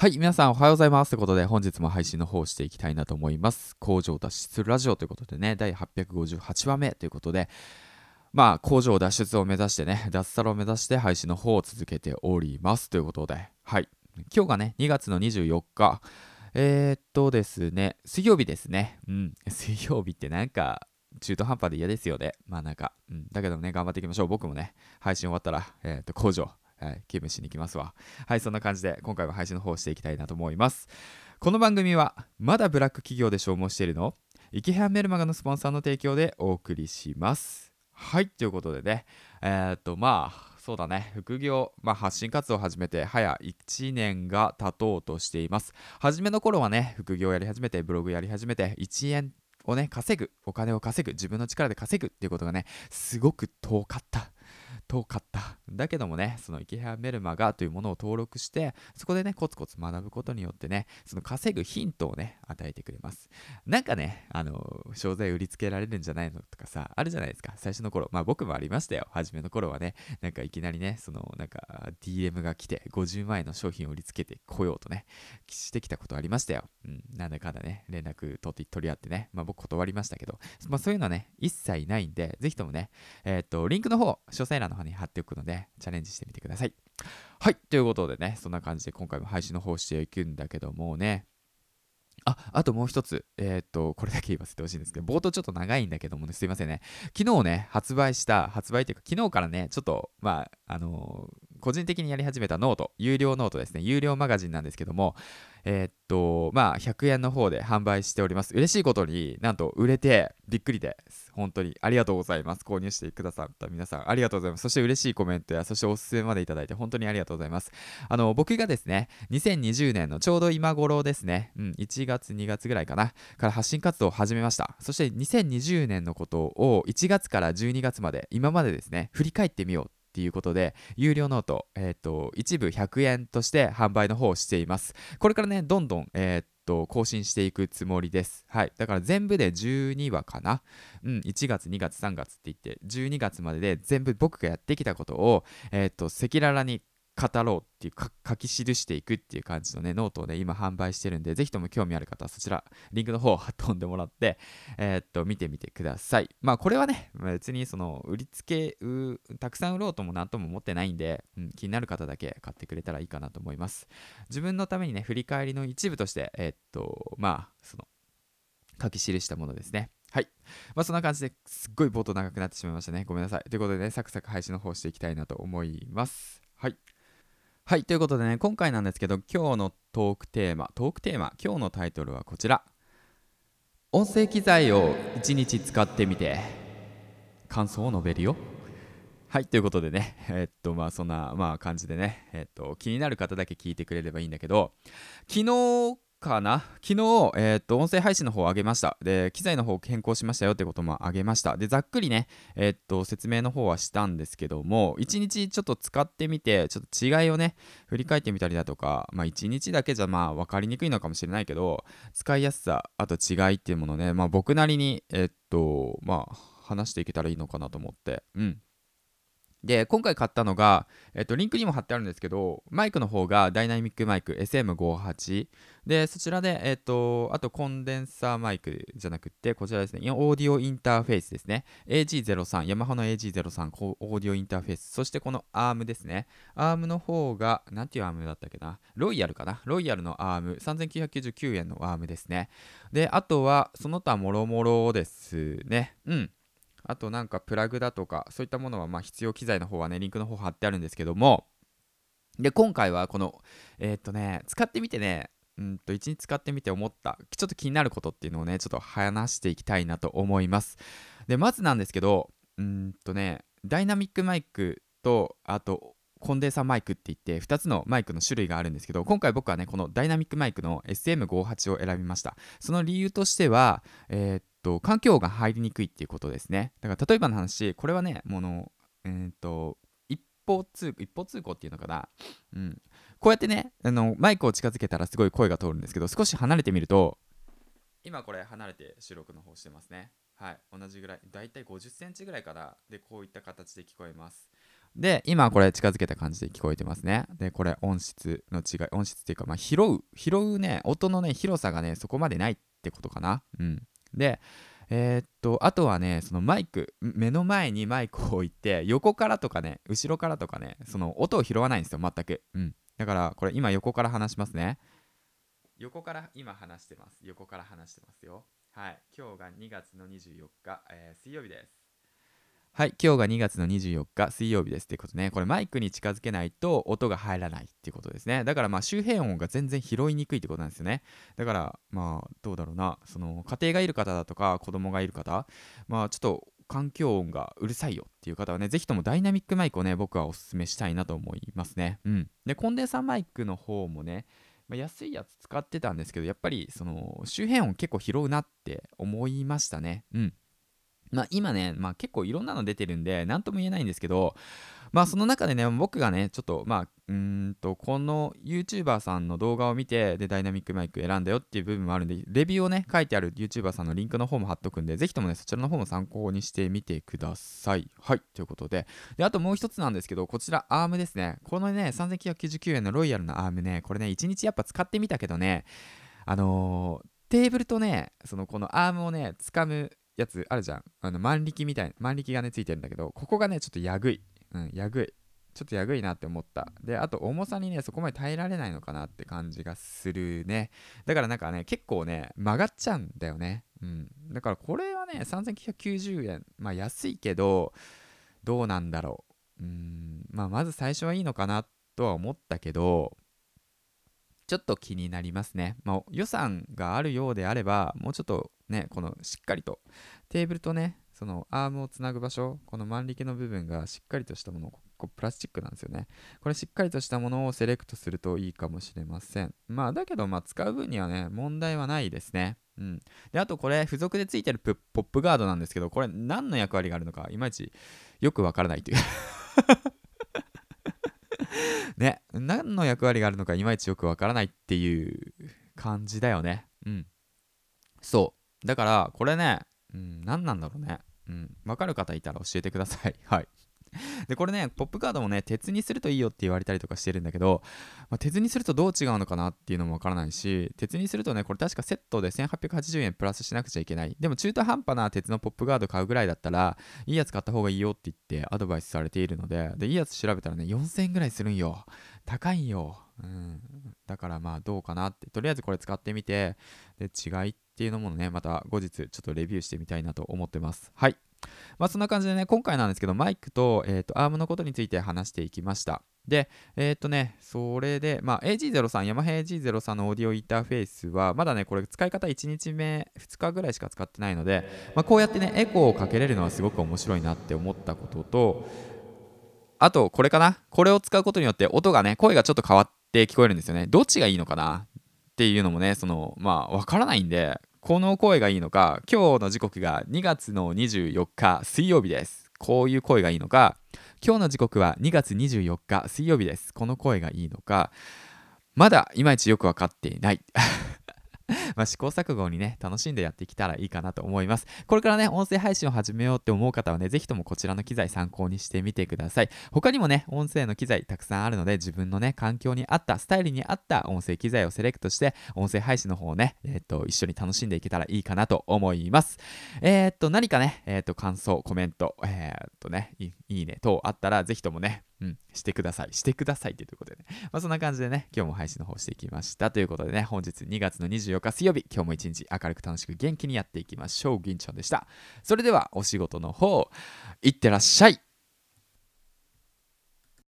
はい、皆さんおはようございます。ということで、本日も配信の方をしていきたいなと思います。工場脱出ラジオということでね、第858話目ということで、まあ、工場脱出を目指してね、脱サラを目指して配信の方を続けております。ということで、はい。今日がね、2月の24日、えー、っとですね、水曜日ですね。うん、水曜日ってなんか、中途半端で嫌ですよね。まあなんか、うん、だけどね、頑張っていきましょう。僕もね、配信終わったら、えー、っと、工場、はい、勤務しに行きますわ。はい、そんな感じで今回は配信の方をしていきたいなと思います。この番組は、まだブラック企業で消耗しているの？イケハンメルマガのスポンサーの提供でお送りします。はい、ということでね、えー、っと、まあ、そうだね、副業、まあ、発信活動を始めて早1年が経とうとしています。初めの頃はね、副業やり始めて、ブログやり始めて、1円をね、稼ぐ、お金を稼ぐ、自分の力で稼ぐっていうことがね、すごく遠かった。遠かった。だけどもね、その池原メルマガというものを登録して、そこでね、コツコツ学ぶことによってね、その稼ぐヒントをね、与えてくれます。なんかね、あの、商材売りつけられるんじゃないのとかさ、あるじゃないですか。最初の頃。まあ僕もありましたよ。初めの頃はね、なんかいきなりね、その、なんか DM が来て、50万円の商品を売りつけてこようとね、してきたことありましたよ。うん、なんだかんだね、連絡取って取り合ってね、まあ僕断りましたけど、まあそういうのはね、一切ないんで、ぜひともね、えーっと、リンクの方、詳細欄の方に貼っておくので、チャレンジしてみてください。はい、ということでね、そんな感じで今回も配信の方していくんだけどもね、あ、あともう一つ、えーっと、これだけ言わせてほしいんですけど、冒頭ちょっと長いんだけどもね、すいませんね。昨日ね、発売した、発売っていうか、昨日からね、ちょっと、まあ、あのー個人的にやり始めたノート、有料ノートですね、有料マガジンなんですけども、えーっと、まあ、100円の方で販売しております。嬉しいことになんと売れてびっくりです。本当にありがとうございます。購入してくださった皆さん、ありがとうございます。そして嬉しいコメントや、そしておすすめまでいただいて、本当にありがとうございます。あの、僕がですね、2020年のちょうど今頃ですね、うん、1月、2月ぐらいかな、から発信活動を始めました。そして2020年のことを1月から12月まで、今までですね、振り返ってみよう。っていうことで、有料ノート、えっ、と、一部100円として販売の方をしています。これからね、どんどん、えーっと、更新していくつもりです。はい。だから全部で12話かな。うん、1月、2月、3月って言って、12月までで全部僕がやってきたことを、えーっと、赤裸々に語ろうっていうか、書き記していくっていう感じのね、ノートをね、今販売してるんで、ぜひとも興味ある方はそちら、リンクの方を飛んでもらって、えーっと、見てみてください。まあ、これはね、別にその、売りつけ、たくさん売ろうともなんとも思ってないんで、うん、気になる方だけ買ってくれたらいいかなと思います。自分のためにね、振り返りの一部として、えーっと、まあ、その、書き記したものですね。はい。まあ、そんな感じですっごい冒頭長くなってしまいましたね。ごめんなさい。ということでね、サクサク配信の方していきたいなと思います。はい。はい。ということでね、今回なんですけど、今日のトークテーマ、トークテーマ、今日のタイトルはこちら。音声機材を1日使ってみて、感想を述べるよ。はい、ということでね、えっと、まあ、そんな、まあ、感じでね、えっと、気になる方だけ聞いてくれればいいんだけど、昨日かな？昨日、えっと、音声配信の方を上げました。で、機材の方を変更しましたよってことも上げました。で、ざっくりね、えっと、説明の方はしたんですけども、1日ちょっと使ってみて、ちょっと違いをね、振り返ってみたりだとか、まあ、1日だけじゃまあ、分かりにくいのかもしれないけど、使いやすさ、あと違いっていうものね、まあ、僕なりに、えっと、まあ、話していけたらいいのかなと思って、うん。で、今回買ったのが、えっと、リンクにも貼ってあるんですけど、マイクの方がダイナミックマイク SM58。で、そちらで、えっと、あとコンデンサーマイクじゃなくて、こちらですね、オーディオインターフェースですね。AG03、ヤマハの AG03、オーディオインターフェース。そしてこのアームですね。アームの方が、なんていうアームだったっけな。ロイヤルかな。ロイヤルのアーム、3999円のアームですね。で、あとは、その他もろもろですね。うん。あとなんかプラグだとかそういったものはま必要機材の方はねリンクの方貼ってあるんですけどもで今回はこのえーっとね使ってみてねうんと1日使ってみて思ったちょっと気になることっていうのをねちょっと話していきたいなと思います。でまずなんですけどうんとねダイナミックマイクとあとコンデンサーマイクって言って2つのマイクの種類があるんですけど今回僕はねこのダイナミックマイクの SM58 を選びました。その理由としてはえーと環境が入りにくいっていうことですね。だから例えばの話これはねものえーと一方通一方通行っていうのかな。うん。こうやってねあのマイクを近づけたらすごい声が通るんですけど少し離れてみると今これ離れて収録の方してますね。はい。同じぐらいだいたい50センチぐらいかな。でこういった形で聞こえます。で、今これ近づけた感じで聞こえてますね。で、これ音質の違い、音質っていうか、まあ、拾う、拾うね、音のね、広さがね、そこまでないってことかな。うん。で、えー、っと、あとはね、そのマイク、目の前にマイクを置いて、横からとかね、後ろからとかね、その音を拾わないんですよ、全く。うん。だから、これ今横から話しますね。横から今話してます。横から話してますよ。はい。今日が2月の24日、えー、水曜日です。はい、今日が2月の24日水曜日ですってことね。これマイクに近づけないと音が入らないっていうことですね。だからまあ周辺音が全然拾いにくいってことなんですよね。だからまあどうだろうな、その家庭がいる方だとか子供がいる方、まあちょっと環境音がうるさいよっていう方はね、ぜひともダイナミックマイクをね、僕はおすすめしたいなと思いますね。うん。で、コンデンサーマイクの方もね、ま、安いやつ使ってたんですけど、やっぱりその周辺音結構拾うなって思いましたね。うん。まあ、今ね、まあ、結構いろんなの出てるんで、なんとも言えないんですけど、まあ、その中でね、僕がね、ちょっと、まあ、うんと、この YouTuber さんの動画を見て、で、ダイナミックマイク選んだよっていう部分もあるんで、レビューをね、書いてある YouTuber さんのリンクの方も貼っとくんで、ぜひともね、そちらの方も参考にしてみてください。はい、ということで。で、あともう一つなんですけど、こちら、アームですね。このね、3999円のロイヤルのアームね、これね、1日やっぱ使ってみたけどね、あのー、テーブルとね、そのこのアームをね、掴むやつあるじゃん。あの、万力みたいな、万力がね、ついてるんだけど、ここがね、ちょっとやぐい。うん、やぐい。ちょっとやぐいなって思った。で、あと重さにね、そこまで耐えられないのかなって感じがするね。だからなんかね、結構ね、曲がっちゃうんだよね。うん。だからこれはね、3990円。まあ安いけど、どうなんだろう。うん。まあまず最初はいいのかなとは思ったけど、ちょっと気になりますね。まあ、予算があるようであれば、もうちょっとね、このしっかりとテーブルとね、そのアームをつなぐ場所、この万力の部分がしっかりとしたもの、こプラスチックなんですよね。これしっかりとしたものをセレクトするといいかもしれません。まあ、だけど、まあ、使う分にはね、問題はないですね。うん。で、あとこれ、付属でついてるポップガードなんですけど、これ何の役割があるのか、いまいちよくわからないというね、何の役割があるのかいまいちよくわからないっていう感じだよね。うん。そう。だから、これね、うん、何なんだろうね。うん。わかる方いたら教えてください。はい。で、これね、ポップカードもね、鉄にするといいよって言われたりとかしてるんだけど、まあ、鉄にするとどう違うのかなっていうのもわからないし、鉄にするとね、これ確かセットで1880円プラスしなくちゃいけない。でも中途半端な鉄のポップガード買うぐらいだったら、いいやつ買った方がいいよって言ってアドバイスされているので、で、いいやつ調べたらね、4000円ぐらいするんよ。高いんよ。うん。だからまあどうかなって。とりあえずこれ使ってみて、で、違いっていうのもね、また後日ちょっとレビューしてみたいなと思ってます。はい。まあそんな感じでね、今回なんですけど、マイクと,、えーと、アームのことについて話していきました。で、えっ、ー、とね、それで、まあ、AG03、ヤマハ AG03 のオーディオインターフェースは、まだね、これ使い方1日目、2日ぐらいしか使ってないので、まあ、こうやってね、エコーをかけれるのはすごく面白いなって思ったことと、あと、これかな？これを使うことによって、音がね、声がちょっと変わって聞こえるんですよね。どっちがいいのかな？っていうのもね、その、まあ、わからないんで、この声がいいのか、今日の時刻が2月の24日水曜日です。こういう声がいいのか、今日の時刻は2月24日水曜日です。この声がいいのか、まだいまいちよくわかっていない。まあ、試行錯誤にね、楽しんでやってきたらいいかなと思います。これからね、音声配信を始めようって思う方はね、ぜひともこちらの機材参考にしてみてください。他にもね、音声の機材たくさんあるので、自分のね、環境に合った、スタイルに合った音声機材をセレクトして、音声配信の方をね、えー、っと、一緒に楽しんでいけたらいいかなと思います。えー、っと、何かね、えー、っと、感想、コメント、えっとねい、いいね等あったら、ぜひともね、うん、してください。してくださいっていうことでね。まあそんな感じでね、今日も配信の方していきました。ということでね、本日2月の24日水曜日、今日も一日明るく楽しく元気にやっていきましょう。銀ちゃんでした。それではお仕事の方、いってらっしゃい。